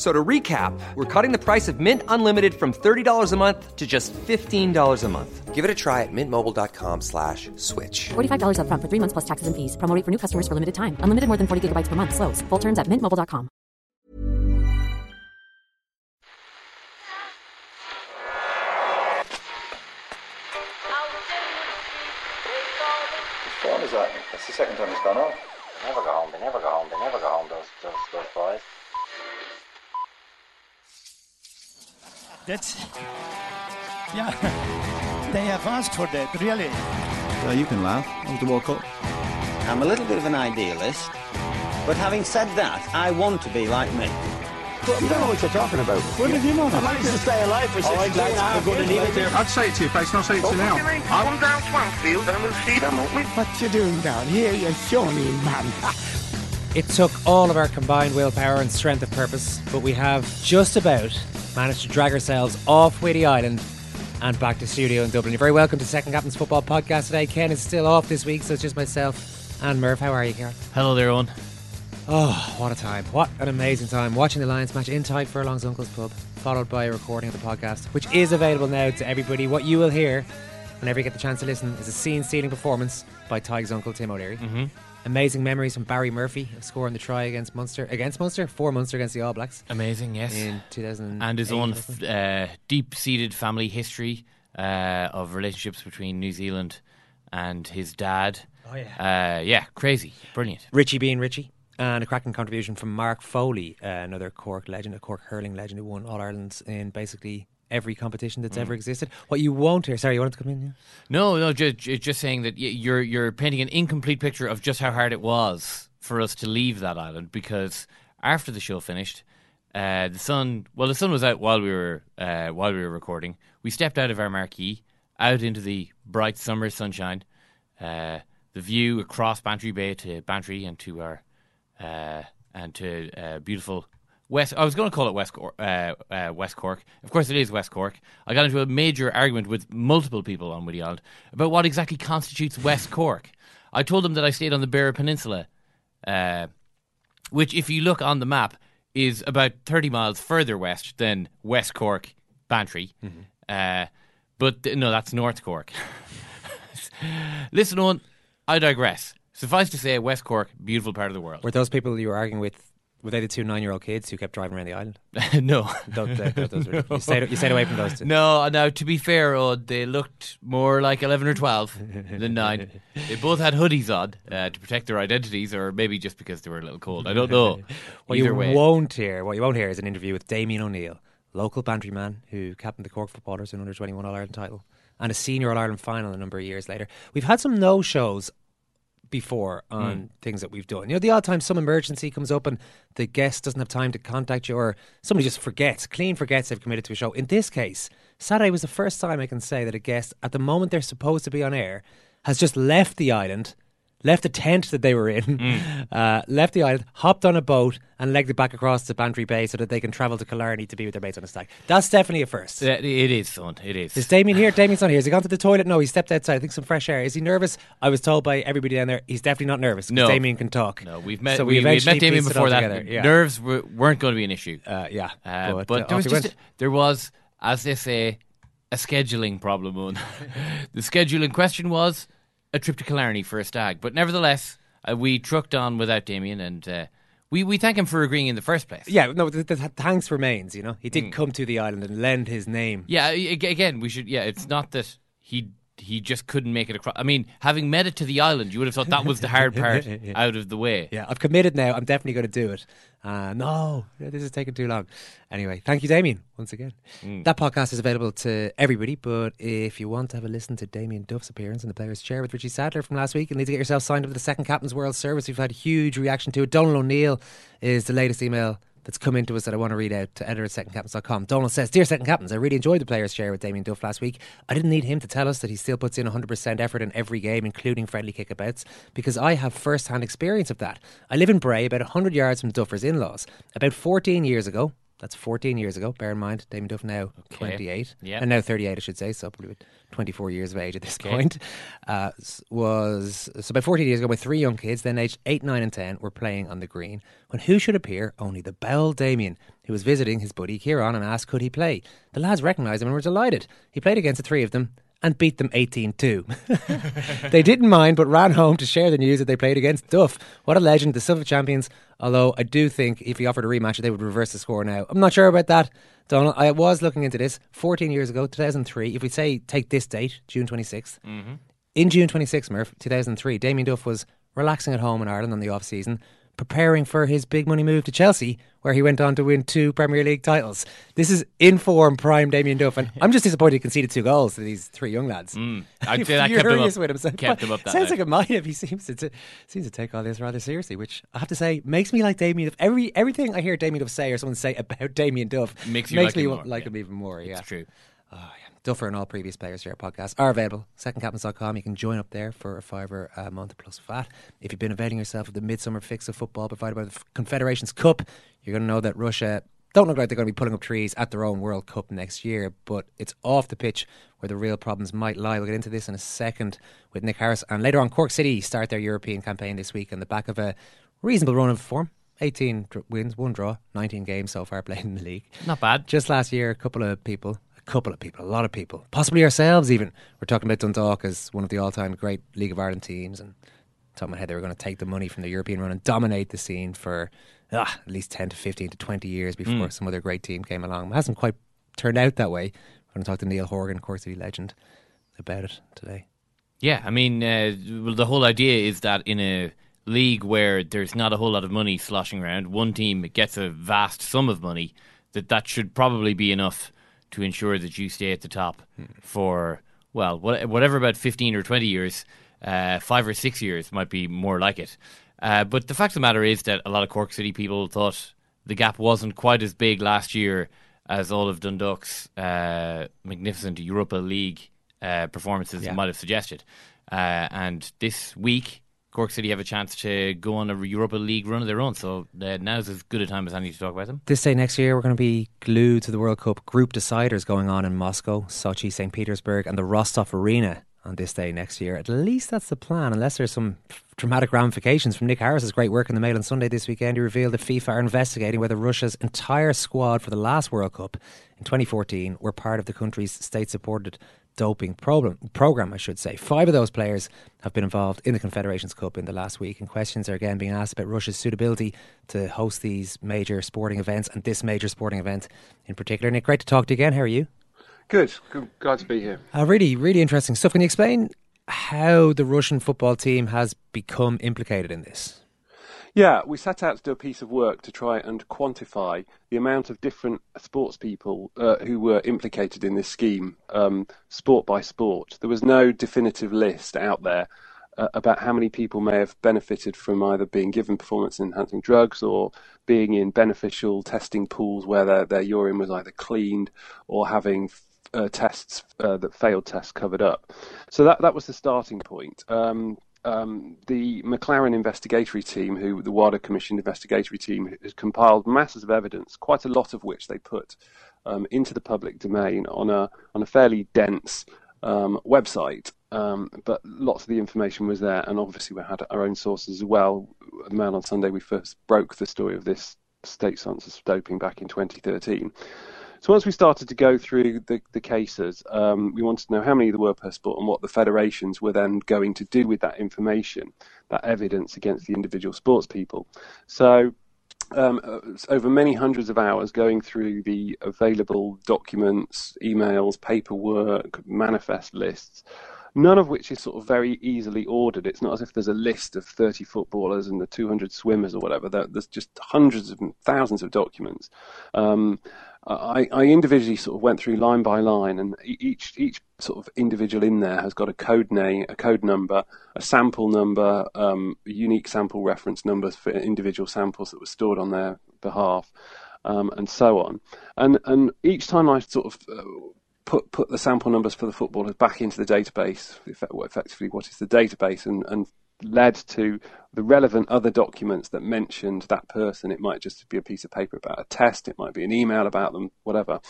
So to recap, we're cutting the price of Mint Unlimited from $30 a month to just $15 a month. Give it a try at mintmobile.com slash switch. $45 up front for three months plus taxes and fees. Promo for new customers for limited time. Unlimited more than 40 gigabytes per month. Slows. Full terms at mintmobile.com. What time is that? That's the second time it's gone off. They never go home. They never go home. They never go home. Those those those boys. That's yeah. They have asked for that, really. Yeah, you can laugh. That was the World Cup. I'm a little bit of an idealist, but having said that, I want to be like me. You don't know what you're talking about. What did you know? I managed to stay alive for 16 and a half years. mate. I'd say it to your face, not say it to you now. I come down Swansfield and we'll see them, won't we? What you doing down here, you shawny man? It took all of our combined willpower and strength of purpose, but we have just about managed to drag ourselves off Whiddy Island and back to studio in Dublin. You're very welcome to Second Captain's Football Podcast today. Ken is still off this week, so it's just myself and Murph. How are you, Ciarán? Hello there, Owen. Oh, what a time. What an amazing time. Watching the Lions match in Tadhg Furlong's Uncle's Pub, followed by a recording of the podcast, which is available now to everybody. What you will hear whenever you get the chance to listen is a scene stealing performance by Tadhg's uncle, Tim O'Leary. Mm-hmm. Amazing memories from Barry Murphy scoring the try against Munster. Against Munster? For Munster against the All Blacks Amazing, yes. in 2000. and his own f- uh, deep-seated family history uh, of relationships between New Zealand and his dad. Oh, yeah. Uh, yeah, crazy, brilliant. Richie being Richie. And a cracking contribution from Mark Foley, uh, another Cork legend, a Cork hurling legend who won All Ireland's in basically every competition that's ever existed. What you won't hear, sorry, you wanted to come in? Yeah? No, no, just, just saying that you're you're painting an incomplete picture of just how hard it was for us to leave that island because after the show finished, uh, the sun well the sun was out while we were uh, while we were recording. We stepped out of our marquee out into the bright summer sunshine. Uh, the view across Bantry Bay to Bantry and to our uh, and to uh, beautiful West. I was going to call it West Cork, uh, uh, West Cork. Of course, it is West Cork. I got into a major argument with multiple people on Whiddy Island about what exactly constitutes West Cork. I told them that I stayed on the Beara Peninsula, uh, which, if you look on the map, is about thirty miles further west than West Cork, Bantry. Uh, but th- no, that's North Cork. Listen on, I digress. Suffice to say, West Cork, beautiful part of the world. Were those people you were arguing with, were they the two nine year old kids who kept driving around the island? no. Don't, uh, those were, you, stayed, you stayed away from those two. No, now to be fair, Odd, they looked more like 11 or 12 than 9. They both had hoodies on uh, to protect their identities, or maybe just because they were a little cold. I don't know. What Either you way. won't hear, what you won't hear is an interview with Damien O'Neill, local Bantry man who captained the Cork footballers in under 21 All Ireland title and a senior All Ireland final a number of years later. We've had some no shows before on Hmm. things that we've done. You know, the odd time some emergency comes up and the guest doesn't have time to contact you, or somebody just forgets, clean forgets they've committed to a show. In this case, Saturday was the first time I can say that a guest, at the moment they're supposed to be on air, has just left the island. Left the tent that they were in, Hmm. uh, left the island, hopped on a boat, and legged it back across to Bantry Bay so that they can travel to Killarney to be with their mates on a stag. That's definitely a first. Yeah, It is, son. It is. Is Damien here? Damien's not here. Has he gone to the toilet? No, he stepped outside. I think some fresh air. Is he nervous? I was told by everybody down there he's definitely not nervous. No. Damien can talk. No, we've met, So we, we met Damien before that. yeah. Nerves were, weren't going to be an issue. Uh, yeah, Uh, but, but uh, there was just a, there was, as they say, a scheduling problem. On the scheduling question was a trip to Killarney for a stag, but nevertheless, uh, we trucked on without Damien, and uh, we we thank him for agreeing in the first place. Yeah, no, the, the thanks remains. You know, he did come to the island and lend his name. Yeah, again, we should. Yeah, it's not that he he just couldn't make it across. I mean, having made it to the island, you would have thought that was the hard part Yeah. out of the way. Yeah, I've committed now. I'm definitely going to do it. Uh, no, this is taking too long. Anyway, thank you, Damien, once again. That podcast is available to everybody, but if you want to have a listen to Damien Duff's appearance in the Players' Chair with Richie Sadlier from last week, you need to get yourself signed up for the Second Captain's World Service. We've had a huge reaction to it. Donald O'Neill is the latest email that's come into us that I want to read out to editor at secondcaptains.com. Donald says, Dear Second Captains, I really enjoyed the Players' Chair with Damien Duff last week. I didn't need him to tell us that he still puts in 100% effort in every game, including friendly kickabouts, because I have first hand experience of that. I live in Bray, about 100 yards from Duffer's in laws. About 14 years ago, that's 14 years ago, bear in mind, Damien Duff now 28, Yeah. and now 38, I should say, so probably 24 years of age at this point. Uh, was so about 14 years ago, my three young kids, then aged 8, 9, and 10, were playing on the green when who should appear? Only the bell Damien, who was visiting his buddy Kieran and asked could he play. The lads recognised him and were delighted. He played against the three of them and beat them 18 2. they didn't mind but ran home to share the news that they played against Duff. What a legend, the Silver champions. Although I do think if he offered a rematch, they would reverse the score now. I'm not sure about that, Donald. I was looking into this 14 years ago, 2003. If we say take this date, June 26th, mm-hmm. in June 26th, Murph, 2003, Damien Duff was relaxing at home in Ireland on the off season, preparing for his big money move to Chelsea, where he went on to win two Premier League titles. This is in form prime Damien Duff, and I'm just disappointed he conceded two goals to these three young lads. I'd say that kept him up- with himself. kept him up that Sounds night. like a might have. He seems to, to seems to take all this rather seriously, which I have to say makes me like Damien Duff. Every everything I hear Damien Duff say or someone say about Damien Duff Makes you like me him like yeah. him even more. Yeah, It's true. Oh, Duffer and all previous players here podcasts are available. Secondcaptains.com. You can join up there for a fiver a month plus VAT. If you've been availing yourself of the midsummer fix of football provided by the Confederations Cup, you're going to know that Russia don't look like they're going to be pulling up trees at their own World Cup next year, but it's off the pitch where the real problems might lie. We'll get into this in a second with Nick Harris. And later on, Cork City start their European campaign this week on the back of a reasonable run of form. 18 wins, one draw, 19 games so far played in the league. Not bad. Just last year, a couple of people, a couple of people, a lot of people, possibly ourselves even, were talking about Dundalk as one of the all-time great League of Ireland teams, and talking about how they were going to take the money from the European run and dominate the scene for ah, at least ten to fifteen to twenty years before some other great team came along. It hasn't quite turned out that way. We're going to talk to Neal Horgan, Cork City legend, about it today. Yeah, I mean, uh, well, the whole idea is that in a league where there's not a whole lot of money sloshing around, one team gets a vast sum of money. That that should probably be enough to ensure that you stay at the top for well, what- whatever about fifteen or twenty years. Uh, five or six years might be more like it. Uh, but the fact of the matter is that a lot of Cork City people thought the gap wasn't quite as big last year as all of Dundalk's uh, magnificent Europa League uh, performances Yeah. might have suggested. Uh, and this week, Cork City have a chance to go on a Europa League run of their own. So uh, now's as good a time as any to talk about them. This day next year, we're going to be glued to the World Cup group deciders going on in Moscow, Sochi, St. Petersburg, and the Rostov Arena on this day next year. At least that's the plan, unless there's some dramatic ramifications from Nick Harris's great work in the Mail on Sunday this weekend. He revealed that FIFA are investigating whether Russia's entire squad for the last World Cup in 2014 were part of the country's state supported doping problem, program, I should say. Five of those players have been involved in the Confederations Cup in the last week, and questions are again being asked about Russia's suitability to host these major sporting events and this major sporting event in particular. Nick, great to talk to you again. How are you? Good. Good. Glad to be here. Uh, really, really interesting stuff. Can you explain how the Russian football team has become implicated in this? Yeah, we set out to do a piece of work to try and quantify the amount of different sports people uh, who were implicated in this scheme, um, sport by sport. There was no definitive list out there uh, about how many people may have benefited from either being given performance enhancing drugs or being in beneficial testing pools where their, their urine was either cleaned or having uh, tests uh, that failed tests covered up. So that that was the starting point. Um, um, the McLaren investigatory team, who the WADA Commission investigatory team, has compiled masses of evidence, quite a lot of which they put um, into the public domain on a on a fairly dense um, website. Um, but lots of the information was there, and obviously we had our own sources as well. Mail on Sunday, we first broke the story of this state-sponsored doping back in 2013. So once we started to go through the, the cases, um, we wanted to know how many there were per sport and what the federations were then going to do with that information, that evidence against the individual sports people. So um, uh, over many hundreds of hours going through the available documents, emails, paperwork, manifest lists, none of which is sort of very easily ordered. It's not as if there's a list of 30 footballers and the 200 swimmers or whatever. There's just hundreds of thousands of documents. Um, I, I, individually sort of went through line by line, and each each sort of individual in there has got a code name, a code number, a sample number, um, unique sample reference numbers for individual samples that were stored on their behalf, um, and so on. And and each time I sort of uh, put put the sample numbers for the footballers back into the database, effectively what is the database, and, and led to the relevant other documents that mentioned that person. It might just be a piece of paper about a test, it might be an email about them, whatever.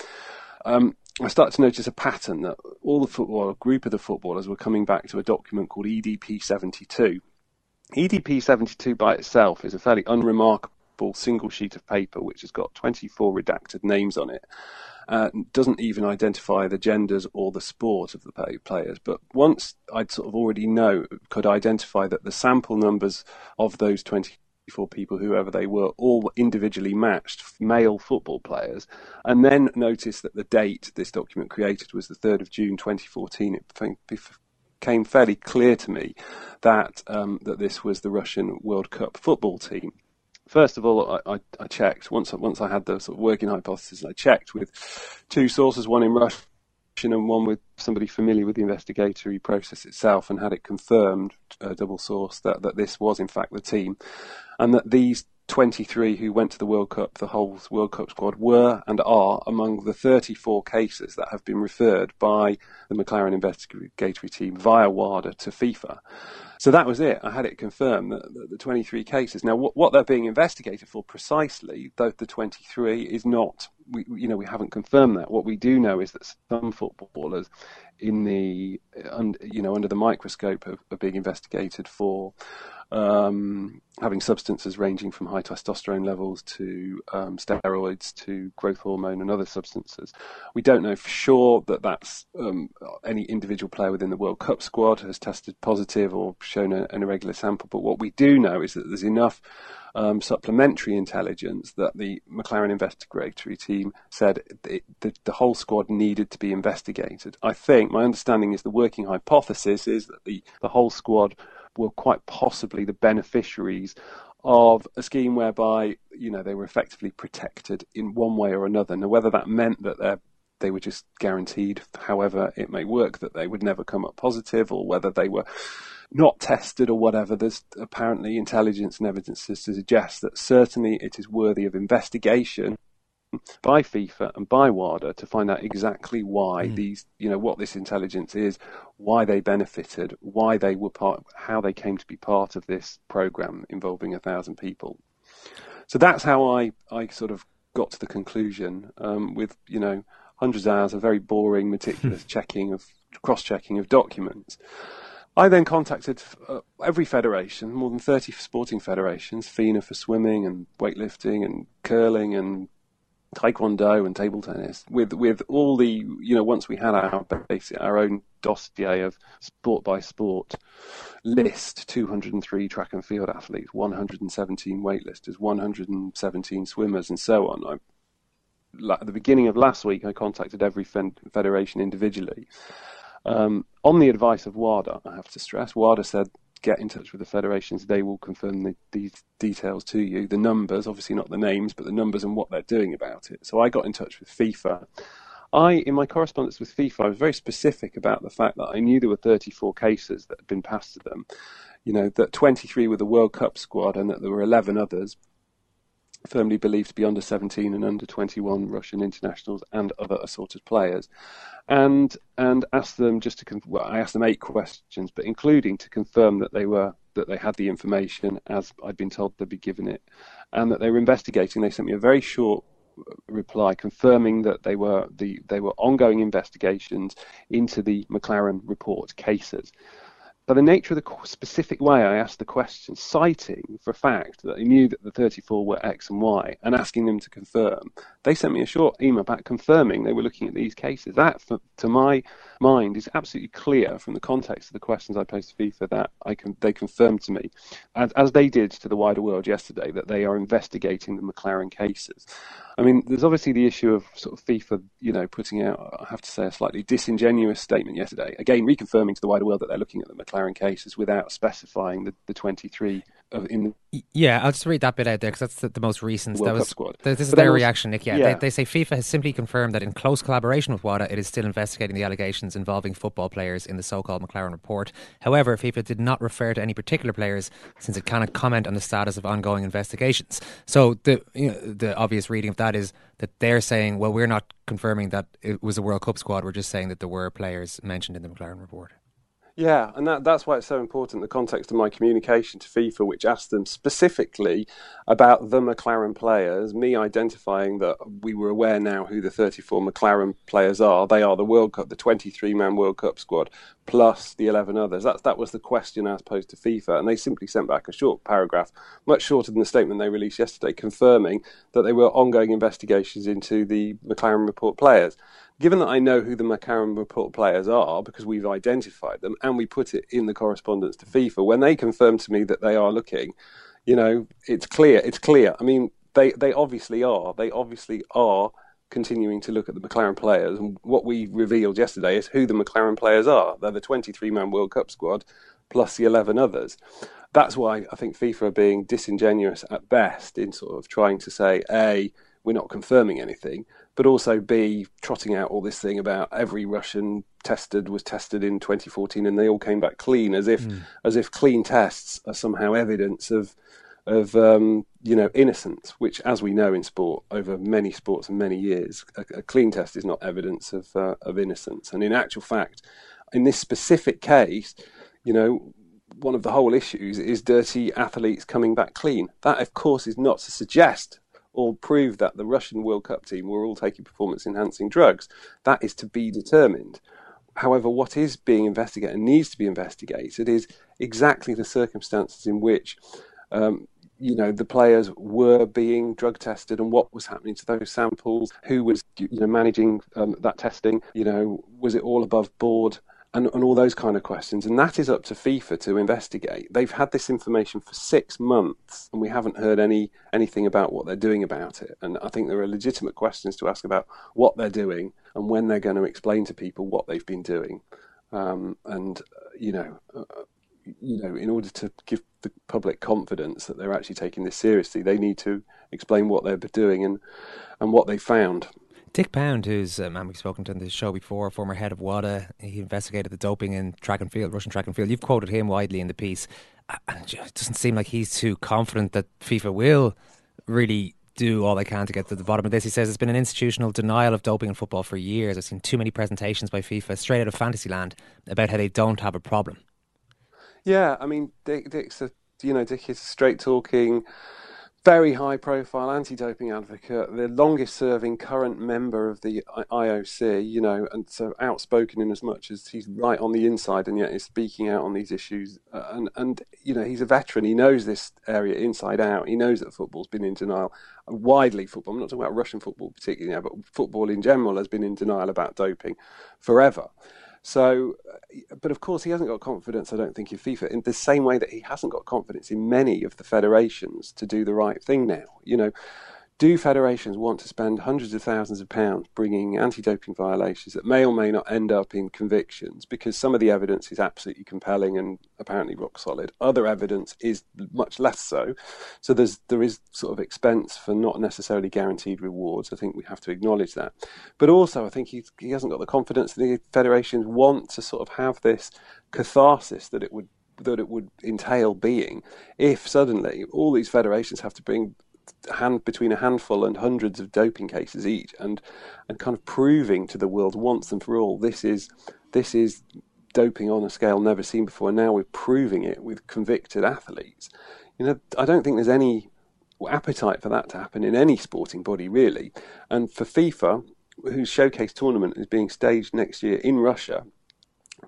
Um, I started to notice a pattern that all the football, a group of the footballers were coming back to a document called EDP 72. EDP 72 by itself is a fairly unremarkable single sheet of paper which has got 24 redacted names on it uh, doesn't even identify the genders or the sport of the players. But once I'd sort of already know, could identify that the sample numbers of those 24 people, whoever they were, all individually matched male football players, and then notice that the date this document created was the 3rd of June 2014, it became fairly clear to me that um, that this was the Russian World Cup football team first of all, I, I, I, checked once once I had the sort of working hypothesis. I checked with two sources, one in Russian and one with somebody familiar with the investigatory process itself, and had it confirmed, uh, double source, that that this was in fact the team, and that these 23 who went to the World Cup, the whole World Cup squad, were and are among the 34 cases that have been referred by the McLaren investigatory team via WADA to FIFA. So that was it. I had it confirmed that, that the 23 cases. Now, what, what, they're being investigated for precisely, though the 23, is not. We, you know, we haven't confirmed that. What we do know is that some footballers, in the, you know, under the microscope, are, are being investigated for um, having substances ranging from high testosterone levels to um, steroids to growth hormone and other substances. We don't know for sure that that's um, any individual player within the World Cup squad has tested positive or shown a, an irregular sample, but what we do know is that there's enough um, supplementary intelligence that the McLaren investigatory team said it, the, the, whole squad needed to be investigated. I think my understanding is the working hypothesis is that the, the whole squad were quite possibly the beneficiaries of a scheme whereby you know they were effectively protected in one way or another. Now, whether that meant that they were just guaranteed, however it may work, that they would never come up positive, or whether they were not tested or whatever. There's apparently intelligence and evidence to suggest that certainly it is worthy of investigation by FIFA and by WADA to find out exactly why mm. these, you know, what this intelligence is, why they benefited, why they were part, how they came to be part of this program involving a thousand people. So that's how I, I sort of got to the conclusion um, with, you know, hundreds of hours of very boring, meticulous checking of cross-checking of documents. I then contacted uh, every federation, more than 30 sporting federations, FINA for swimming and weightlifting and curling and taekwondo and table tennis with with all the you know once we had our basic our own dossier of sport by sport list 203 track and field athletes 117 weightlifters 117 swimmers and so on. I, at the beginning of last week I contacted every federation individually um, on the advice of WADA I have to stress WADA said get in touch with the federations. They will confirm the, these details to you. The numbers, obviously not the names, but the numbers and what they're doing about it. So I got in touch with FIFA. I, in my correspondence with FIFA, I was very specific about the fact that I knew there were 34 cases that had been passed to them. You know, that 23 were the World Cup squad and that there were 11 others firmly believed to be under 17 and under 21 Russian internationals and other assorted players, and and asked them just to well, I asked them eight questions, but including to confirm that they were that they had the information as I'd been told they'd be given it, and that they were investigating. They sent me a very short uh, reply confirming that they were the they were ongoing investigations into the McLaren report cases. By the nature of the specific way I asked the question, citing for a fact that I knew that the 34 were X and Y and asking them to confirm, they sent me a short email back confirming they were looking at these cases. That, for, to my mind, is absolutely clear from the context of the questions I posed to FIFA that I can, they confirmed to me, as, as they did to the wider world yesterday, that they are investigating the McLaren cases. I mean, there's obviously the issue of sort of FIFA, you know, putting out, I have to say, a slightly disingenuous statement yesterday. Again, reconfirming to the wider world that they're looking at the McLaren cases without specifying the, the 23 in the... Yeah, I'll just read that bit out there because that's the, the, most recent. World that was, squad. This is but their reaction, Nick. Yeah, yeah. They, they, say FIFA has simply confirmed that in close collaboration with WADA, it is still investigating the allegations involving football players in the so-called McLaren report. However, FIFA did not refer to any particular players since it cannot comment on the status of ongoing investigations. So the you know, the obvious reading of that is that they're saying, well, we're not confirming that it was a World Cup squad. We're just saying that there were players mentioned in the McLaren report. Yeah, and that, that's why it's so important the context of my communication to FIFA, which asked them specifically about the McLaren players, me identifying that we were aware now who the 34 McLaren players are. They are the World Cup, the 23 man World Cup squad, plus the 11 others. That, that was the question as posed to FIFA, and they simply sent back a short paragraph, much shorter than the statement they released yesterday, confirming that they were ongoing investigations into the McLaren report players given that I know who the McLaren report players are because we've identified them and we put it in the correspondence to FIFA, when they confirm to me that they are looking, you know, it's clear. It's clear. I mean, they they obviously are. They obviously are continuing to look at the McLaren players. And what we revealed yesterday is who the McLaren players are. They're the 23 man World Cup squad plus the 11 others. That's why I think FIFA are being disingenuous at best in sort of trying to say, A, we're not confirming anything, but also B, trotting out all this thing about every Russian tested was tested in 2014 and they all came back clean, as if mm. as if clean tests are somehow evidence of of um, you know innocence, which, as we know in sport over many sports and many years, a, a clean test is not evidence of uh, of innocence. And in actual fact, in this specific case, you know, one of the whole issues is dirty athletes coming back clean. That, of course, is not to suggest or prove that the Russian World Cup team were all taking performance enhancing drugs. That is to be determined. However, what is being investigated and needs to be investigated is exactly the circumstances in which um, you know the players were being drug tested and what was happening to those samples who was you know managing um, that testing you know was it all above board and, and all those kind of questions. And that is up to FIFA to investigate. They've had this information for six months, and we haven't heard any anything about what they're doing about it. And I think there are legitimate questions to ask about what they're doing and when they're going to explain to people what they've been doing. Um, and uh, you know, uh, you know, in order to give the public confidence that they're actually taking this seriously, they need to explain what they're doing and and what they found. Dick Pound, who's a man we've spoken to in the show before, former head of WADA, he investigated the doping in track and field, Russian track and field. You've quoted him widely in the piece. It doesn't seem like he's too confident that FIFA will really do all they can to get to the bottom of this. He says it's been an institutional denial of doping in football for years. I've seen too many presentations by FIFA straight out of Fantasyland about how they don't have a problem. Yeah, I mean, Dick, Dick's a you know Dick is straight talking very high profile anti doping advocate, the longest serving current member of the IOC, you know, and so outspoken in as much as he's right on the inside and yet is speaking out on these issues. Uh, and, and, you know, he's a veteran. He knows this area inside out. He knows that football's been in denial. Widely, football, I'm not talking about Russian football particularly now, but football in general has been in denial about doping forever. So, uh, but of course, he hasn't got confidence, I don't think, in FIFA in the same way that he hasn't got confidence in many of the federations to do the right thing now. You know, do federations want to spend hundreds of thousands of pounds bringing anti doping violations that may or may not end up in convictions because some of the evidence is absolutely compelling and apparently rock solid. Other evidence is much less so. So there's there is sort of expense for not necessarily guaranteed rewards. I think we have to acknowledge that. But also, I think he, he hasn't got the confidence that the federations want to sort of have this catharsis that it would that it would entail being if suddenly all these federations have to bring hand between a handful and hundreds of doping cases each, and and kind of proving to the world once and for all this is this is doping on a scale never seen before. And now we're proving it with convicted athletes. You know, I don't think there's any appetite for that to happen in any sporting body really. And for FIFA, whose showcase tournament is being staged next year in Russia,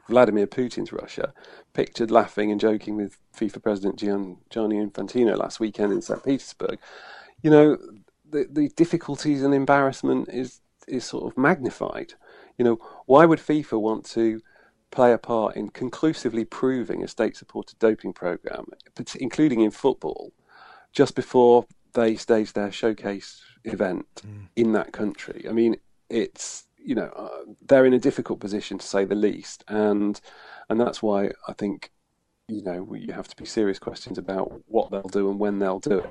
Vladimir Putin's Russia, pictured laughing and joking with FIFA President Gian, Gianni Infantino last weekend in St. Petersburg, you know, the, the difficulties and embarrassment is, is sort of magnified. You know, why would FIFA want to play a part in conclusively proving a state supported doping program, including in football, just before they stage their showcase event Mm. in that country. I mean, it's you know uh, they're in a difficult position to say the least, and and that's why I think you know you have to be serious questions about what they'll do and when they'll do it.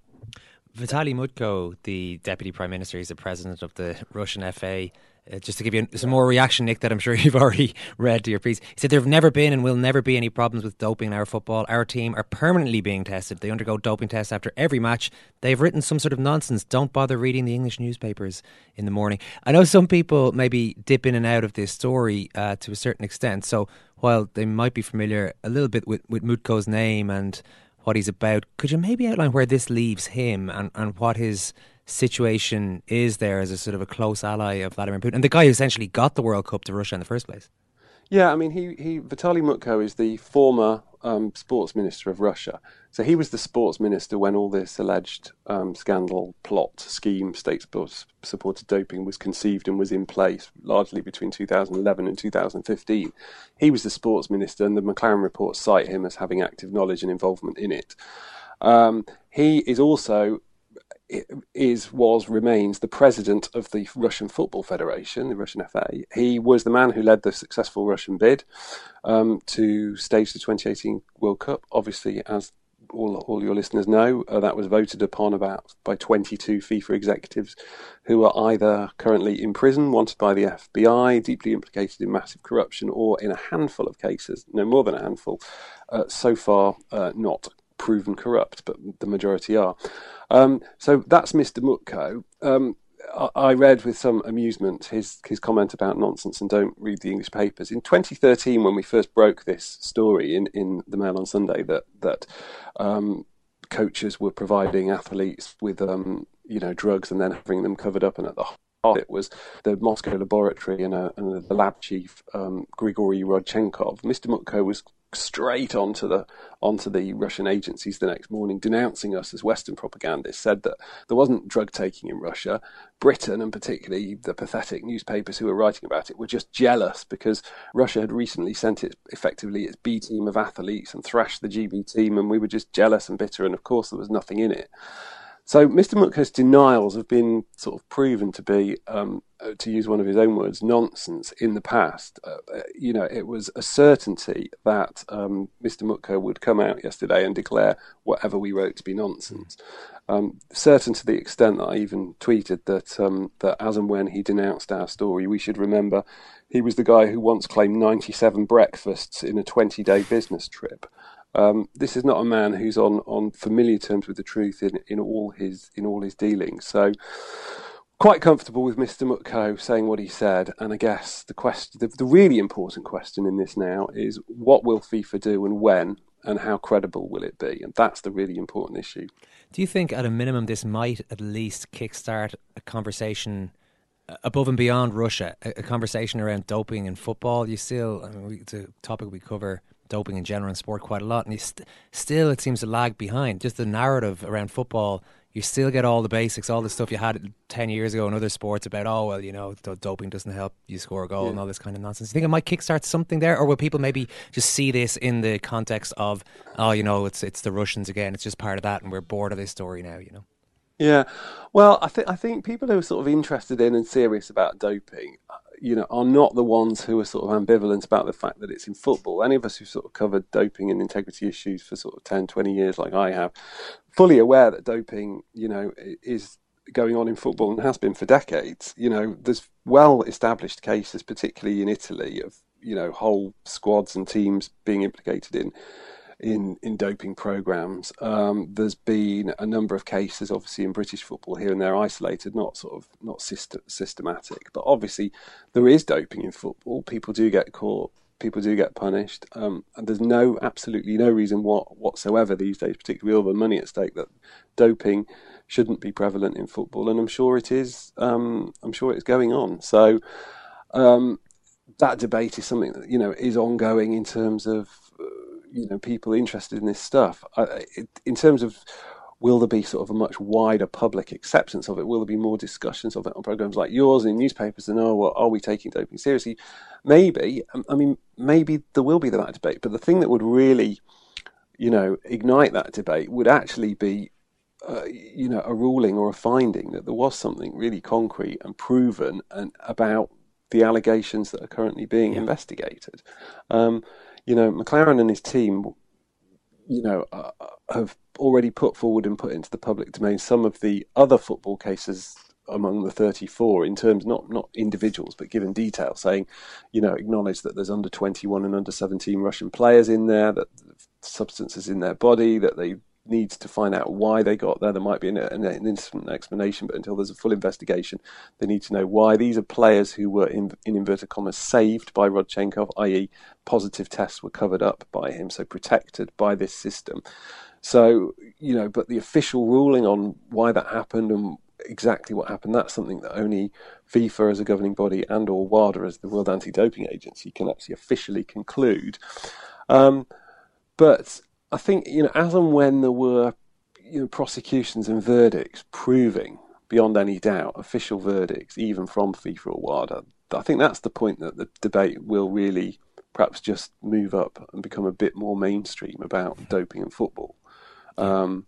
Vitaly Mutko, the deputy prime minister, he's the president of the Russian FA. Uh, just to give you some more reaction, Nick, that I'm sure you've already read to your piece. He said there have never been and will never be any problems with doping in our football. Our team are permanently being tested. They undergo doping tests after every match. They've written some sort of nonsense. Don't bother reading the English newspapers in the morning. I know some people maybe dip in and out of this story uh, to a certain extent. So while they might be familiar a little bit with, with Mutko's name and what he's about, could you maybe outline where this leaves him and, and what his situation is there as a sort of a close ally of Vladimir Putin and the guy who essentially got the World Cup to Russia in the first place? Yeah, I mean, he, he Vitaly Mutko is the former um, sports minister of Russia. So he was the sports minister when all this alleged um, scandal, plot, scheme, state supported doping was conceived and was in place, largely between 2011 and 2015. He was the sports minister, and the McLaren reports cite him as having active knowledge and involvement in it. Um, he is also is was remains the president of the Russian Football Federation, the Russian FA. He was the man who led the successful Russian bid um, to stage the 2018 World Cup. Obviously, as all, all your listeners know, uh, that was voted upon about by 22 FIFA executives who are either currently in prison, wanted by the FBI, deeply implicated in massive corruption, or in a handful of cases, no more than a handful, uh, so far uh, not proven corrupt, but the majority are. Um, so that's Mr. Mutko. Um, I, read with some amusement his his comment about nonsense and don't read the English papers. In 2013, when we first broke this story in, in the Mail on Sunday, that that um, coaches were providing athletes with um, you know drugs and then having them covered up, and at the it was the Moscow laboratory and, a, and the lab chief um, Grigory Rodchenkov. Mr. Mutko was straight onto the onto the Russian agencies the next morning, denouncing us as Western propagandists. Said that there wasn't drug taking in Russia. Britain, and particularly the pathetic newspapers who were writing about it, were just jealous because Russia had recently sent it effectively its B team of athletes and thrashed the GB team, and we were just jealous and bitter. And of course, there was nothing in it. So Mr. Mutko's denials have been sort of proven to be, um, uh, to use one of his own words, nonsense in the past. Uh, uh, you know, it was a certainty that um, Mr. Mutko would come out yesterday and declare whatever we wrote to be nonsense. Um, certain to the extent that I even tweeted that um, that as and when he denounced our story, we should remember he was the guy who once claimed 97 breakfasts in a 20-day business trip. Um, this is not a man who's on, on familiar terms with the truth in, in all his in all his dealings. So, quite comfortable with Mr. Mutko saying what he said. And I guess the question, the, the really important question in this now is what will FIFA do and when, and how credible will it be? And that's the really important issue. Do you think, at a minimum, this might at least kickstart a conversation? uh, Above and beyond Russia, a, conversation around doping in football. You still, I mean, it's a topic we cover doping in general in sport quite a lot, and you st- still it seems to lag behind. Just the narrative around football, you still get all the basics, all the stuff you had ten years ago in other sports about oh well, you know, doping doesn't help you score a goal Yeah. and all this kind of nonsense. You think it might kickstart something there, or will people maybe just see this in the context of oh, you know, it's it's the Russians again, it's just part of that, and we're bored of this story now, you know? Yeah, well, I think I think people who are sort of interested in and serious about doping, you know, are not the ones who are sort of ambivalent about the fact that it's in football. Any of us who've sort of covered doping and integrity issues for sort of 10, 20 years, like I have, fully aware that doping, you know, is going on in football and has been for decades. You know, there's well established cases, particularly in Italy, of you know whole squads and teams being implicated in in in doping programs. Um, there's been a number of cases, obviously in British football here and there, isolated, not sort of not system, systematic, but obviously there is doping in football. People do get caught. People do get punished, um, and there's no absolutely no reason what, whatsoever these days, particularly all the money at stake, that doping shouldn't be prevalent in football. And I'm sure it is. Um, I'm sure it's going on. So um, that debate is something that you know is ongoing in terms of you know people interested in this stuff. I, it, in terms of will there be sort of a much wider public acceptance of it? Will there be more discussions of it on programs like yours in newspapers? And oh, well, are we taking doping seriously? Maybe. Um, I mean, maybe there will be that debate. But the thing that would really, you know, ignite that debate would actually be uh, you know, a ruling or a finding that there was something really concrete and proven and about the allegations that are currently being yeah. investigated. Um, you know, McLaren and his team, you know, uh, have already put forward and put into the public domain some of the other football cases among the 34 in terms not not individuals but given detail saying you know acknowledge that there's under 21 and under 17 Russian players in there that substances in their body that they needs to find out why they got there. There might be an, an, an, instant explanation, but until there's a full investigation, they need to know why. These are players who were, in, in inverted commas, saved by Rodchenkov, i.e., positive tests were covered up by him, so protected by this system. So, you know, but the official ruling on why that happened and exactly what happened, that's something that only FIFA as a governing body and or WADA as the World Anti-Doping Agency can actually officially conclude. Um, but I think you know, as and when there were you know, prosecutions and verdicts proving beyond any doubt official verdicts, even from FIFA or WADA, I think that's the point that the debate will really perhaps just move up and become a bit more mainstream about doping in football. Um,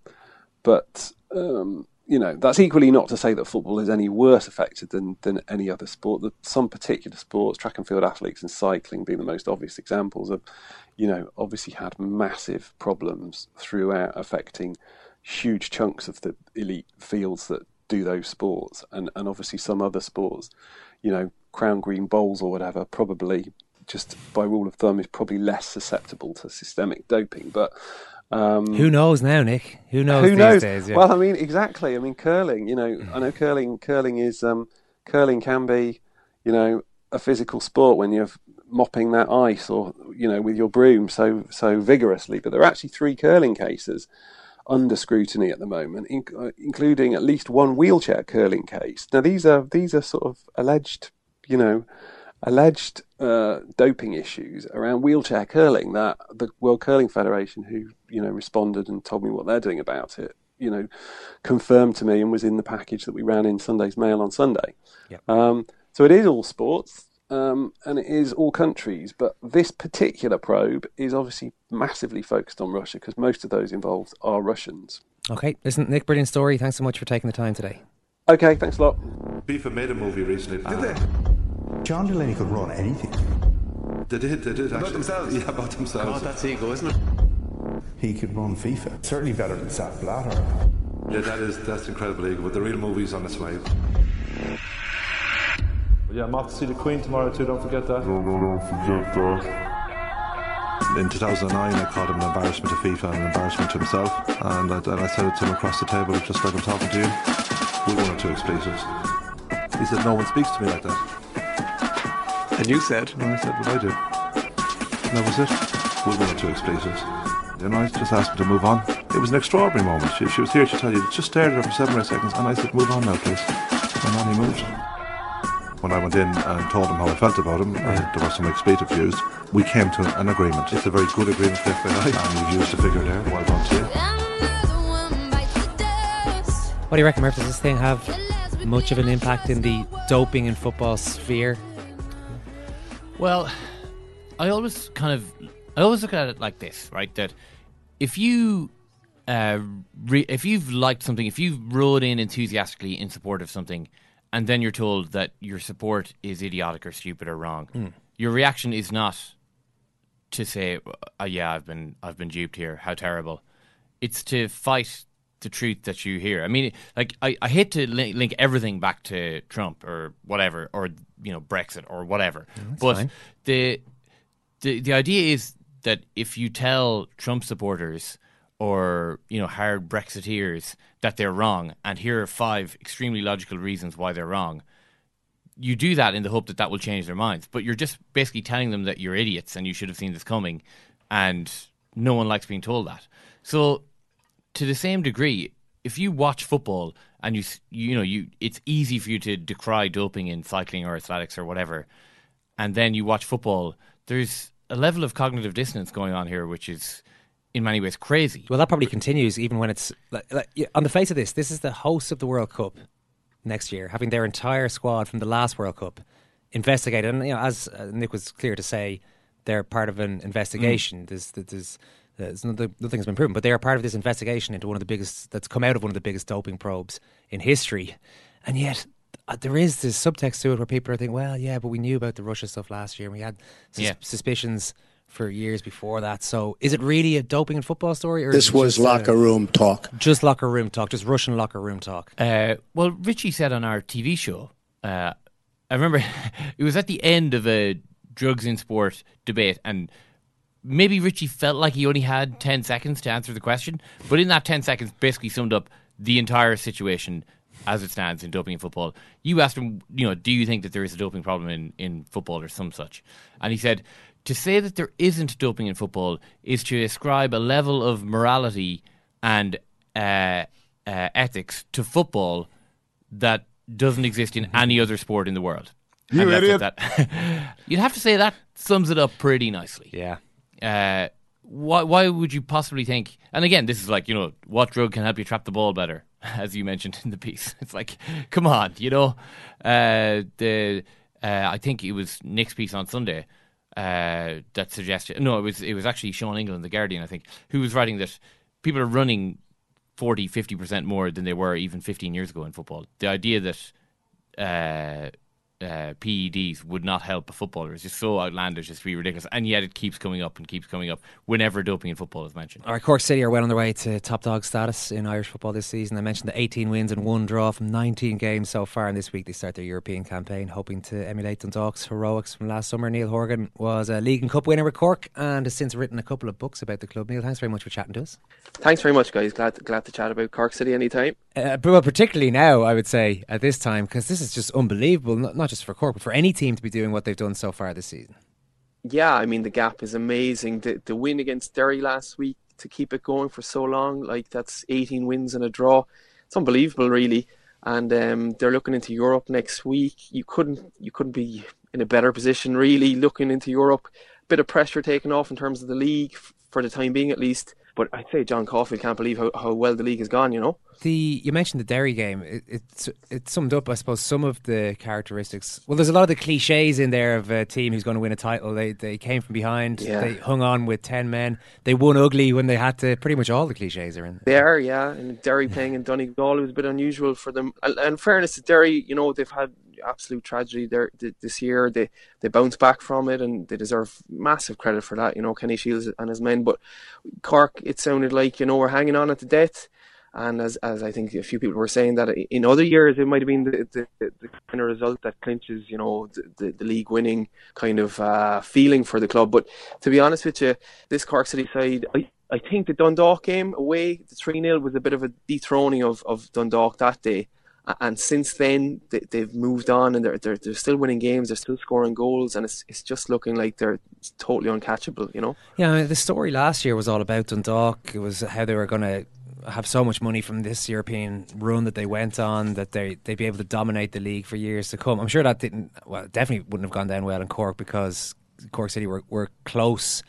but um, you know, that's equally not to say that football is any worse affected than, than any other sport. That some particular sports, track and field athletes and cycling being the most obvious examples, have, you know, obviously had massive problems throughout affecting huge chunks of the elite fields that do those sports. And, and obviously some other sports, you know, crown green bowls or whatever, probably just by rule of thumb is probably less susceptible to systemic doping. But um, who knows now, Nick? Who knows? Who knows? Days, yeah. Well, I mean, exactly. I mean, curling. You know, I know curling. Curling is um, curling can be, you know, a physical sport when you're mopping that ice or you know with your broom so so vigorously. But there are actually three curling cases under scrutiny at the moment, in, uh, including at least one wheelchair curling case. Now, these are these are sort of alleged, you know, alleged uh, doping issues around wheelchair curling that the World Curling Federation, who you know responded and told me what they're doing about it, you know, confirmed to me and was in the package that we ran in Sunday's Mail on Sunday. Yep. Um, so it is all sports. Um, and it is all countries, but this particular probe is obviously massively focused on Russia because most of those involved are Russians. Okay, listen, Nick, brilliant story. Thanks so much for taking the time today. Okay, thanks a lot. FIFA made a movie recently. Did they? John Delaney could run anything. They did, they did. About actually. themselves? Yeah, about themselves. God, that's ego, isn't it? He could run FIFA. Certainly better than Sepp Blatter. Yeah, that is that's incredible ego, but the real movie's on its way. Yeah, I'm off to see the Queen tomorrow too, don't forget that. No, no, don't forget that. In 2009, I called him an embarrassment to FIFA and an embarrassment to himself, and I, and I said it to him across the table, just like I'm talking to you. We one or two expletives. He said, "No one speaks to me like that." And you said? And I said, what I do. And that was it. With one or two expletives. And I just asked her to move on. It was an extraordinary moment. She, she was here to tell you, just stared at her for seven or eight seconds, and I said, move on now, please. And then he moved. When I went in and told him how I felt about him, and there were some expletive used, we came to an agreement. It's a very good agreement for FAI, and you've used the figure there. Well done to you. What do you reckon, Murph? Does this thing have much of an impact in the doping in football sphere? Well, I always kind of I always look at it like this, right? That if you uh, re- if you've liked something, if you've rode in enthusiastically in support of something, and then you're told that your support is idiotic or stupid or wrong, mm. your reaction is not to say, oh, "Yeah, I've been I've been duped here. How terrible!" It's to fight the truth that you hear. I mean, like I, I hate to link, link everything back to Trump or whatever, or you know Brexit or whatever. but fine. the the the idea is that if you tell Trump supporters or you know hard Brexiteers that they're wrong, and here are five extremely logical reasons why they're wrong. You do that in the hope that that will change their minds, but you're just basically telling them that you're idiots and you should have seen this coming, and no one likes being told that. So to the same degree, if you watch football and you you know you it's easy for you to decry doping in cycling or athletics or whatever, and then you watch football, there's a level of cognitive dissonance going on here, which is in many ways crazy. Well, that probably continues even when it's like, like, on the face of this. This is the host of the World Cup next year, having their entire squad from the last World Cup investigated. And you know, as uh, Nick was clear to say, they're part of an investigation. There's there's There's nothing, nothing has been proven, but they are part of this investigation into one of the biggest that's come out of one of the biggest doping probes in history, and yet uh, there is this subtext to it where people are thinking, well, yeah, but we knew about the Russia stuff last year, and we had sus- Yeah. suspicions for years before that. So, is it really a doping and football story, or This was just, uh, locker room talk. just locker room talk, just Russian locker room talk? Uh, well, Richie said on our TV show, uh, I remember it was at the end of a drugs in sport debate, and maybe Richie felt like he only had 10 seconds to answer the question, but in that 10 seconds, basically summed up the entire situation as it stands in doping in football. You asked him, you know, do you think that there is a doping problem in, in football or some such? And he said, to say that there isn't doping in football is to ascribe a level of morality and uh, uh, ethics to football that doesn't exist in any other sport in the world. You idiot. That. You'd have to say that sums it up pretty nicely. Yeah. Uh, why, why would you possibly think? And again, this is like you know, what drug can help you trap the ball better, as you mentioned in the piece. It's like, come on, you know. Uh, the uh, I think it was Nick's piece on Sunday uh, that suggested. No, it was it was actually Sean Ingle, the Guardian, I think, who was writing that people are running 40, 50 percent more than they were even fifteen years ago in football. The idea that uh, PEDs would not help a footballer It's just so outlandish, it's really ridiculous, and yet it keeps coming up and keeps coming up whenever doping in football is mentioned. All right, Cork City are well on their way to top dog status in Irish football this season. I mentioned the 18 wins and one draw from 19 games so far, and this week they start their European campaign, hoping to emulate Dundalk's heroics from last summer. Neal Horgan was a League and Cup winner with Cork and has since written a couple of books about the club. Neal, thanks very much for chatting to us. Thanks very much, guys. Glad glad to chat about Cork City anytime. Uh, but well, particularly now, I would say at this time, because this is just unbelievable, not, not just for Cork, but for any team to be doing what they've done so far this season. Yeah, I mean the gap is amazing. The the win against Derry last week to keep it going for so long, like that's 18 wins and a draw. It's unbelievable, really. And um, they're looking into Europe next week. You couldn't you couldn't be in a better position, really, looking into Europe. A bit of pressure taken off in terms of the league for the time being, at least. But I'd say John Caulfield can't believe how, how well the league has gone. You know. The you mentioned the Derry game. It, it it summed up, I suppose, some of the characteristics. Well, there's a lot of the cliches in there of a team who's going to win a title. They they came from behind. Yeah. They hung on with ten men. They won ugly when they had to. Pretty much all the cliches are in. They are, yeah. And Derry playing in Donegal was a bit unusual for them. And, and in fairness to Derry, you know, they've had absolute tragedy there th- this year. They they bounced back from it, and they deserve massive credit for that. You know, Kenny Shiels and his men. But Cork, it sounded like you know we're hanging on at the death. And as as I think a few people were saying that in other years it might have been the, the, the kind of result that clinches you know the, the, the league winning kind of uh, feeling for the club. But to be honest with you, this Cork City side, I, I think the Dundalk game away, the 3 0 was a bit of a dethroning of, of Dundalk that day. And since then, they, they've moved on and they're, they're they're still winning games. They're still scoring goals, and it's it's just looking like they're totally uncatchable. You know. Yeah, I mean, the story last year was all about Dundalk. It was how they were going to have so much money from this European run that they went on that they they'd be able to dominate the league for years to come. I'm sure that didn't well definitely wouldn't have gone down well in Cork because Cork City were were close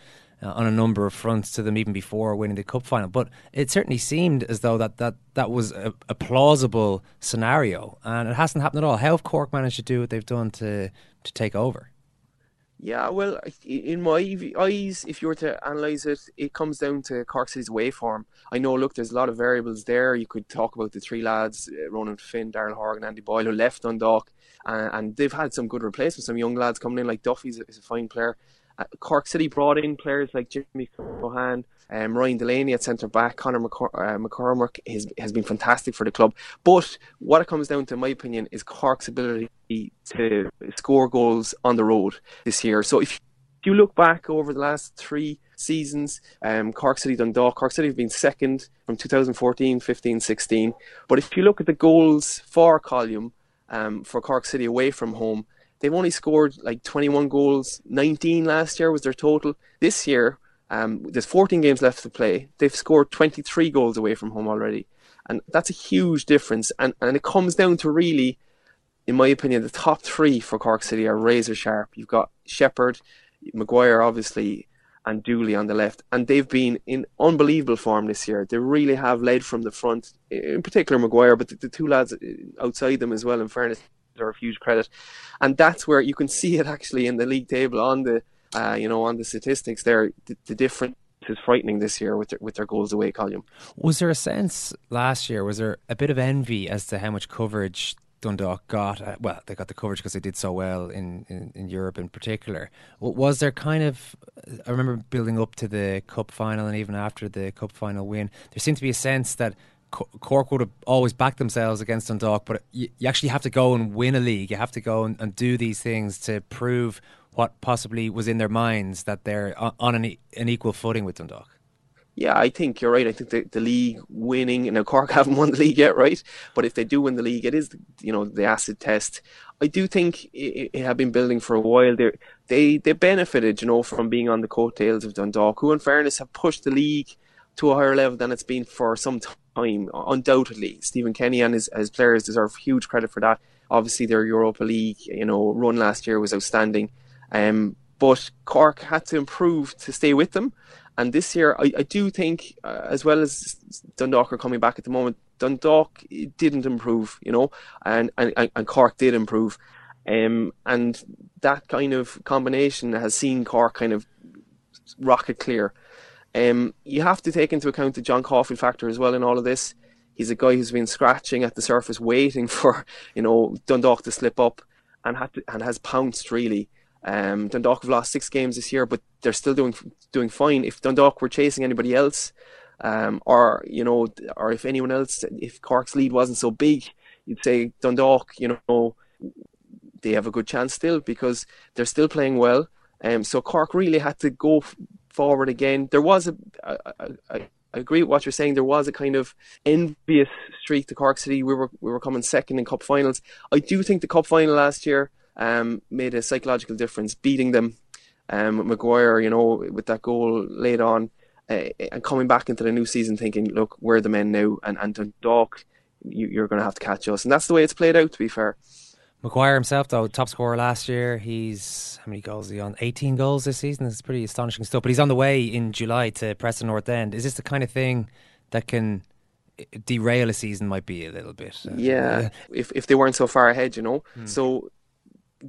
uh, on a number of fronts to them even before winning the cup final. But it certainly seemed as though that that, that was a, a plausible scenario, and it hasn't happened at all. How have Cork managed to do what they've done to to take over? Yeah, well, in my eyes, if you were to analyse it, it comes down to Cork City's away form. I know, look, there's a lot of variables there. You could talk about the three lads, uh, Ronan Finn, Daryl Horgan, Andy Boyle, who left Dundalk, uh, and they've had some good replacements. Some young lads coming in, like Duffy's is a fine player. Cork City brought in players like Jimmy Keohane, um, Ryan Delaney at centre back, Conor McCor- uh, McCormack has, has been fantastic for the club. But what it comes down to, in my opinion, is Cork's ability to score goals on the road this year. So if you look back over the last three seasons, um, Cork City, Dundalk, Cork City have been second from 2014, 15, 16. But if you look at the goals for column um, for Cork City away from home, they've only scored like 21 goals. 19 last year was their total. This year, um, there's 14 games left to play. They've scored 23 goals away from home already. And that's a huge difference. And, and it comes down to really, in my opinion, the top three for Cork City are razor sharp. You've got Sheppard, Maguire, obviously, and Dooley on the left. And they've been in unbelievable form this year. They really have led from the front, in particular Maguire, but the, the two lads outside them as well, in fairness, deserve huge credit. And that's where you can see it actually in the league table on the, uh, you know, on the statistics there, the, the difference is frightening this year with their, with their goals away column. Was there a sense last year? Was there a bit of envy as to how much coverage Dundalk got? Uh, well, they got the coverage because they did so well in, in, in, Europe in particular. Was there kind of? I remember building up to the cup final and even after the cup final win, there seemed to be a sense that. Cork would have always backed themselves against Dundalk, but you, you actually have to go and win a league. You have to go and, and do these things to prove what possibly was in their minds that they're on an, an equal footing with Dundalk. Yeah, I think you're right. I think the, the league winning, and Cork haven't won the league yet, right? But if they do win the league, it is, you know, the acid test. I do think it, it had been building for a while. They they they benefited, you know, from being on the coattails of Dundalk, who, in fairness, have pushed the league to a higher level than it's been for some time. Mean undoubtedly, Stephen Kenny and his, his players deserve huge credit for that. Obviously, their Europa League, you know, run last year was outstanding. Um, but Cork had to improve to stay with them. And this year, I, I do think, uh, as well as Dundalk are coming back at the moment, Dundalk didn't improve, you know, and, and, and Cork did improve. Um, and that kind of combination has seen Cork kind of rocket clear. Um, you have to take into account the John Caulfield factor as well in all of this. He's a guy who's been scratching at the surface, waiting for you know Dundalk to slip up, and to, and has pounced really. Um, Dundalk have lost six games this year, but they're still doing doing fine. If Dundalk were chasing anybody else, um, or you know, or if anyone else, if Cork's lead wasn't so big, you'd say Dundalk, you know, they have a good chance still because they're still playing well. Um, so Cork really had to go forward again. There was a, a, a, a I agree with what you're saying. There was a kind of envious streak to Cork City. We were we were coming second in cup finals. I do think the cup final last year um, made a psychological difference, beating them. Um, Maguire, you know, with that goal late on, uh, and coming back into the new season thinking, look, we're the men now, and and Dundalk, you, are going to have to catch us, and that's the way it's played out. To be fair. Maguire himself, though, top scorer last year. He's how many goals is he on? 18 goals this season. It's pretty astonishing stuff. But he's on the way in July to Preston North End. Is this the kind of thing that can derail a season? Might be a little bit. Uh, yeah, if if they weren't so far ahead, you know. Hmm. So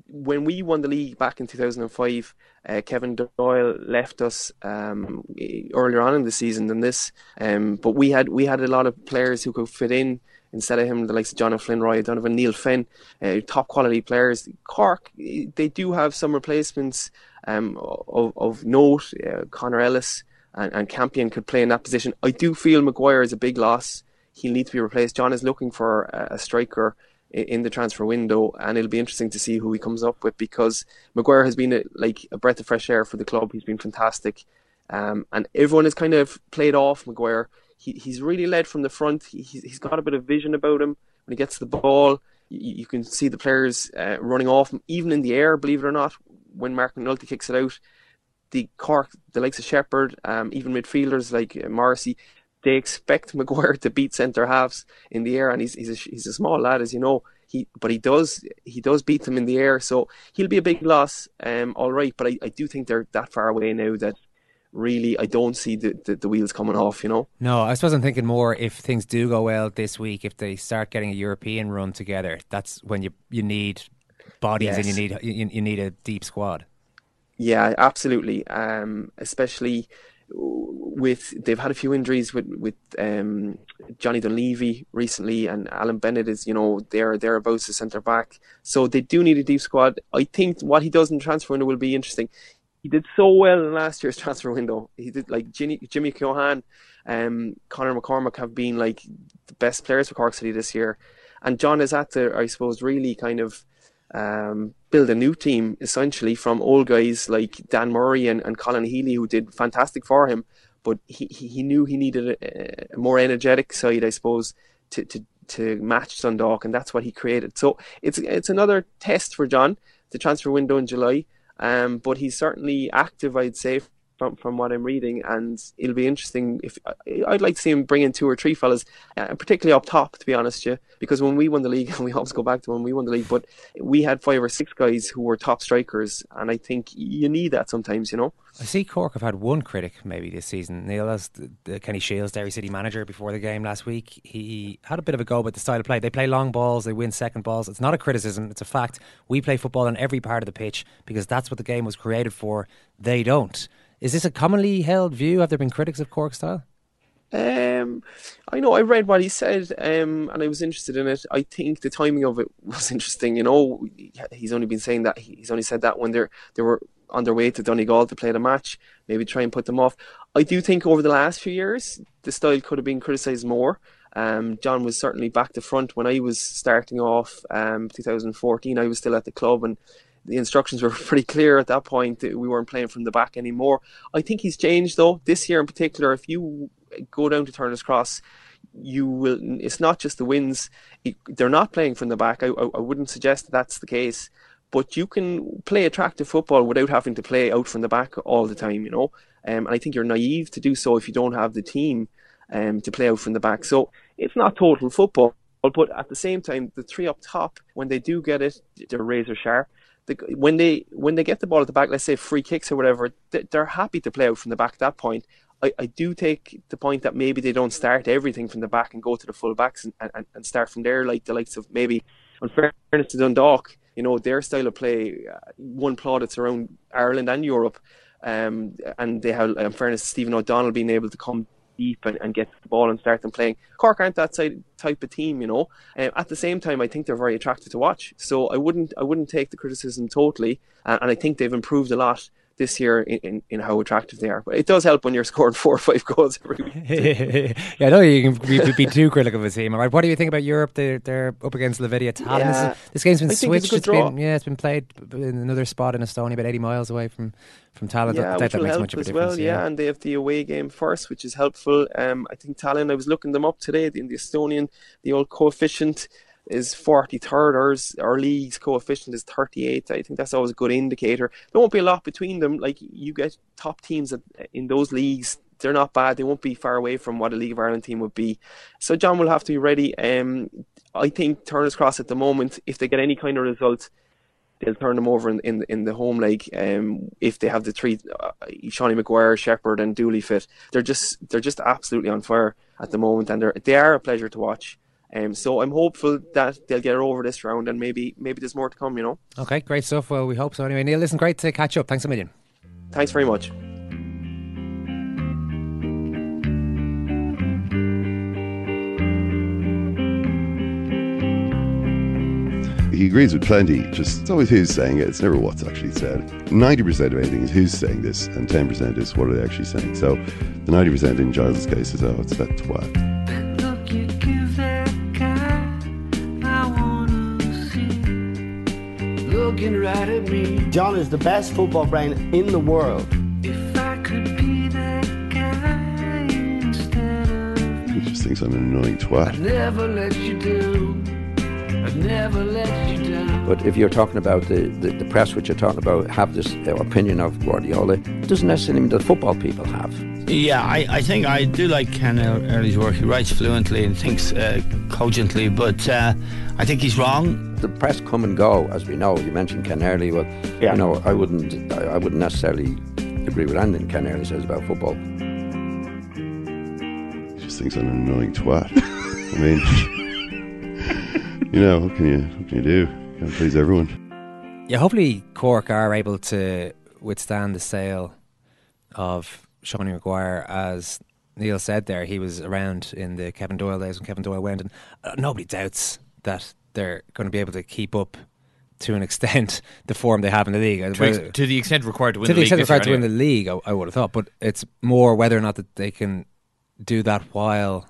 when we won the league back in 2005, uh, Kevin Doyle left us um, earlier on in the season than this. Um, but we had we had a lot of players who could fit in instead of him, the likes of John Flynn Roy, Donovan Neale Fenn, uh, top quality players. Cork, they do have some replacements um, of, of note. Uh, Connor Ellis and, and Campion could play in that position. I do feel Maguire is a big loss. He'll need to be replaced. John is looking for a, a striker in the transfer window, and it'll be interesting to see who he comes up with because Maguire has been a, like a breath of fresh air for the club. He's been fantastic, um, and everyone has kind of played off Maguire. He, he's really led from the front. He, he's got a bit of vision about him when he gets the ball. You, you can see the players uh, running off him, even in the air. Believe it or not, when Mark McNulty kicks it out, the Cork, the likes of Sheppard, um, even midfielders like uh, Morrissey, they expect Maguire to beat centre halves in the air, and he's he's a, he's a small lad, as you know. He but he does he does beat them in the air, so he'll be a big loss. Um, all right, but I, I do think they're that far away now that really I don't see the, the, the, wheels coming off, you know. No, I suppose I'm thinking more if things do go well this week, if they start getting a European run together, that's when you you need bodies yes. and you need you, you, need a deep squad. Yeah, absolutely. Um, especially with they've had a few injuries with with um, Johnny Dunleavy recently, and Alan Bennett is you know they're thereabouts the centre back, so they do need a deep squad. I think what he does in transfer window will be interesting. He did so well in last year's transfer window. He did like Jimmy, Jimmy Keohane, um, Conor McCormack have been like the best players for Cork City this year, and John is at the I suppose really kind of um, build a new team essentially from old guys like Dan Murray and, and Colin Healy who did fantastic for him, but he, he knew he needed a, a more energetic side, I suppose, to, to, to match Dundalk, and that's what he created. So it's it's another test for John, the transfer window in July. Um, but he's certainly active, I'd say, from from what I'm reading, and it'll be interesting if I'd like to see him bring in two or three fellas, uh, particularly up top, to be honest, yeah. Because when we won the league, and we always go back to when we won the league, but we had five or six guys who were top strikers, and I think you need that sometimes, you know. I see Cork have had one critic maybe this season. Neal, as the, the Kenny Shiels, Derry City manager, before the game last week, he had a bit of a go about the style of play. They play long balls, they win second balls. It's not a criticism; it's a fact. We play football on every part of the pitch because that's what the game was created for. They don't Is this a commonly held view? Have there been critics of Cork style? Um, I know I read what he said, um, and I was interested in it. I think the timing of it was interesting. You know, he's only been saying that he's only said that when they're they were on their way to Donegal to play the match, maybe try and put them off. I do think over the last few years the style could have been criticised more. Um, John was certainly back to front when I was starting off. Um, 2014, I was still at the club, and the instructions were pretty clear at that point. We weren't playing from the back anymore. I think he's changed though this year in particular. If you go down to Turner's Cross, you will. It's not just the wins; they're not playing from the back. I, I, wouldn't suggest that that's the case but you can play attractive football without having to play out from the back all the time, you know. Um, and I think you're naive to do so if you don't have the team um, to play out from the back. So it's not total football, but at the same time, the three up top, when they do get it, they're razor sharp. The, when they when they get the ball at the back, let's say free kicks or whatever, they're happy to play out from the back at that point. I, I do take the point that maybe they don't start everything from the back and go to the full backs and, and, and start from there, like the likes of maybe, in fairness to Dundalk, you know, their style of play uh, won plaudits around Ireland and Europe. Um, and they have, in fairness, Stephen O'Donnell being able to come deep and, and get the ball and start them playing. Cork aren't that side, type of team, you know. Um, at the same time, I think they're very attractive to watch. So I wouldn't I wouldn't take the criticism totally, uh, and I think they've improved a lot this year in, in, in, how attractive they are. But it does help when you're scoring four or five goals every week. yeah, I know you can be, be, too critical of a team. All right, what do you think about Europe? They're, they're up against Levadia Tallinn. Yeah. This, this, game's been I switched. It's, it's been, yeah, it's been played in another spot in Estonia, about 80 miles away from from Tallinn. Yeah, that, that makes much of a difference. Well, yeah. yeah. and they have the away game first, which is helpful. Um, I think Tallinn. I was looking them up today in the Estonian, the old coefficient is 43rd. Ours, our league's coefficient is 38. I think that's always a good indicator. There won't be a lot between them. Like you get top teams in those leagues. They're not bad. They won't be far away from what a League of Ireland team would be. So John will have to be ready. Um, I think Turner's Cross at the moment, if they get any kind of result, they'll turn them over in in, in the home league. Um, if they have the three, uh, Seanie Maguire, Sheppard, and Dooley fit, they're just they're just absolutely on fire at the moment, and they're they are a pleasure to watch. Um, so I'm hopeful that they'll get over this round and maybe maybe there's more to come, you know. Okay, great stuff. Well, we hope so anyway. Neal, listen, great to catch up. Thanks a million. Thanks very much. he agrees with plenty. Just it's always who's saying it. It's never what's actually said. Ninety percent of anything is who's saying this, and ten percent is what are they actually saying. So the ninety percent in Giles' case is oh, it's that twat. Looking right at me. John is the best football brain in the world. If I could be that guy instead of me. He just thinks I'm an annoying twat. I'd never let you down. But if you're talking about the, the, the press, which you're talking about, have this uh, opinion of Guardiola, it doesn't necessarily mean that football people have. Yeah, I, I think I do like Ken Early's work. He writes fluently and thinks uh, cogently, but uh, I think he's wrong the press come and go, as we know. You mentioned Ken Early. Well, yeah. you know, I wouldn't, I, wouldn't necessarily agree with anything Ken Early says about football. He just thinks I'm an annoying twat. I mean, you know, what can you, what can you do? You can't please everyone. Yeah, hopefully Cork are able to withstand the sale of Seanie Maguire as Neal said there, he was around in the Kevin Doyle days when Kevin Doyle went, and uh, nobody doubts that they're going to be able to keep up to an extent the form they have in the league. To, to the extent required to win to the, the extent required to win the league, I, I, would have thought. But it's more whether or not that they can do that while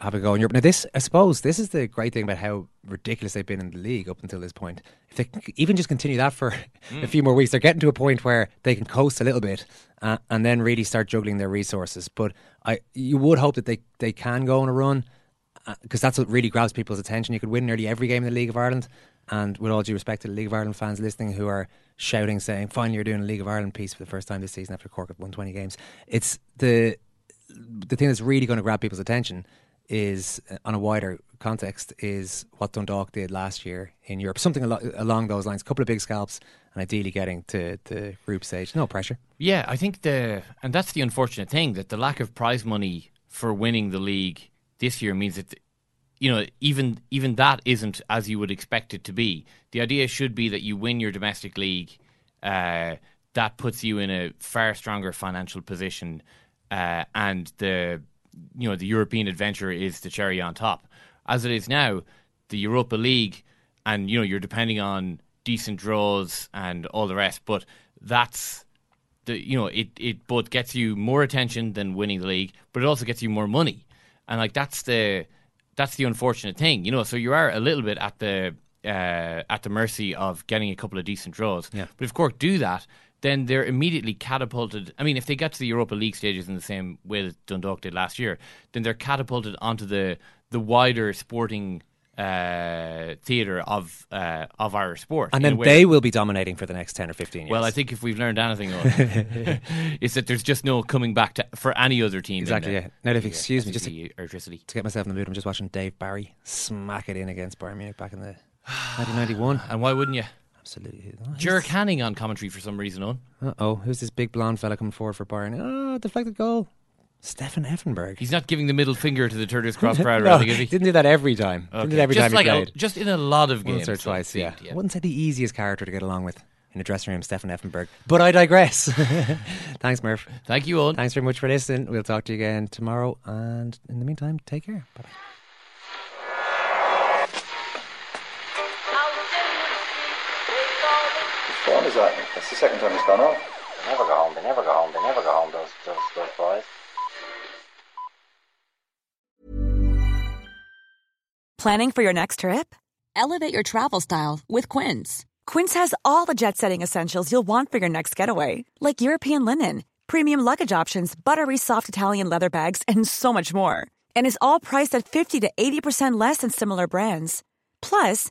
have a go in Europe. Now, this I suppose this is the great thing about how ridiculous they've been in the league up until this point. If they even just continue that for mm. a few more weeks, they're getting to a point where they can coast a little bit uh, and then really start juggling their resources. But I, you would hope that they they can go on a run because that's what really grabs people's attention. You could win nearly every game in the League of Ireland, and with all due respect to the League of Ireland fans listening who are shouting, saying, "Finally, you're doing a League of Ireland piece for the first time this season after Cork have won 20 games." It's the the thing that's really going to grab people's attention is uh, on a wider context is what Dundalk did last year in Europe. Something al- along those lines. A couple of big scalps and ideally getting to the group stage. No pressure. Yeah, I think the and that's the unfortunate thing that the lack of prize money for winning the league this year means that you know even even that isn't as you would expect it to be. The idea should be that you win your domestic league, uh, that puts you in a far stronger financial position, uh, and the you know the European adventure is the cherry on top. As it is now, the Europa League, and you know you're depending on decent draws and all the rest, but that's the you know it it both gets you more attention than winning the league, but it also gets you more money, and like that's the that's the unfortunate thing, you know. So you are a little bit at the uh, at the mercy of getting a couple of decent draws. Yeah. But if Cork do that, then they're immediately catapulted. I mean, if they get to the Europa League stages in the same way that Dundalk did last year, then they're catapulted onto the the wider sporting uh, theatre of uh, of Irish sport. And then they will be dominating for the next 10 or 15 years. well, I think if we've learned anything, Owen, is that there's just no coming back to, for any other team. Exactly, yeah. Now, if you excuse me, just SSE Airtricity. to get myself in the mood, I'm just watching Dave Barry smack it in against Bayern Munich back in the 1991. And why wouldn't you? Absolutely. Ger Canning on commentary for some reason, on. Uh oh, who's this big blonde fella coming forward for Bayern? Oh, deflected goal. Stefan Effenberg. He's not giving the middle finger to the Turner's Cross crowd, no, is he? didn't do that every time. Didn't do that every just time he played. A, just in a lot of games. Once or so twice, seemed, yeah. I wouldn't say the easiest character to get along with in a dressing room, Stefan Effenberg. But I digress. Thanks, Murph. Thank you, Owen. Thanks very much for listening. We'll talk to you again tomorrow. And in the meantime, take care. Bye. Which is that? That's the second time he's gone off. They never go home. They never go home. They never go home. Those those those boys. Planning for your next trip? Elevate your travel style with Quince. Quince has all the jet setting essentials you'll want for your next getaway, like European linen, premium luggage options, buttery soft Italian leather bags, and so much more. And is all priced at 50 to 80% less than similar brands. Plus,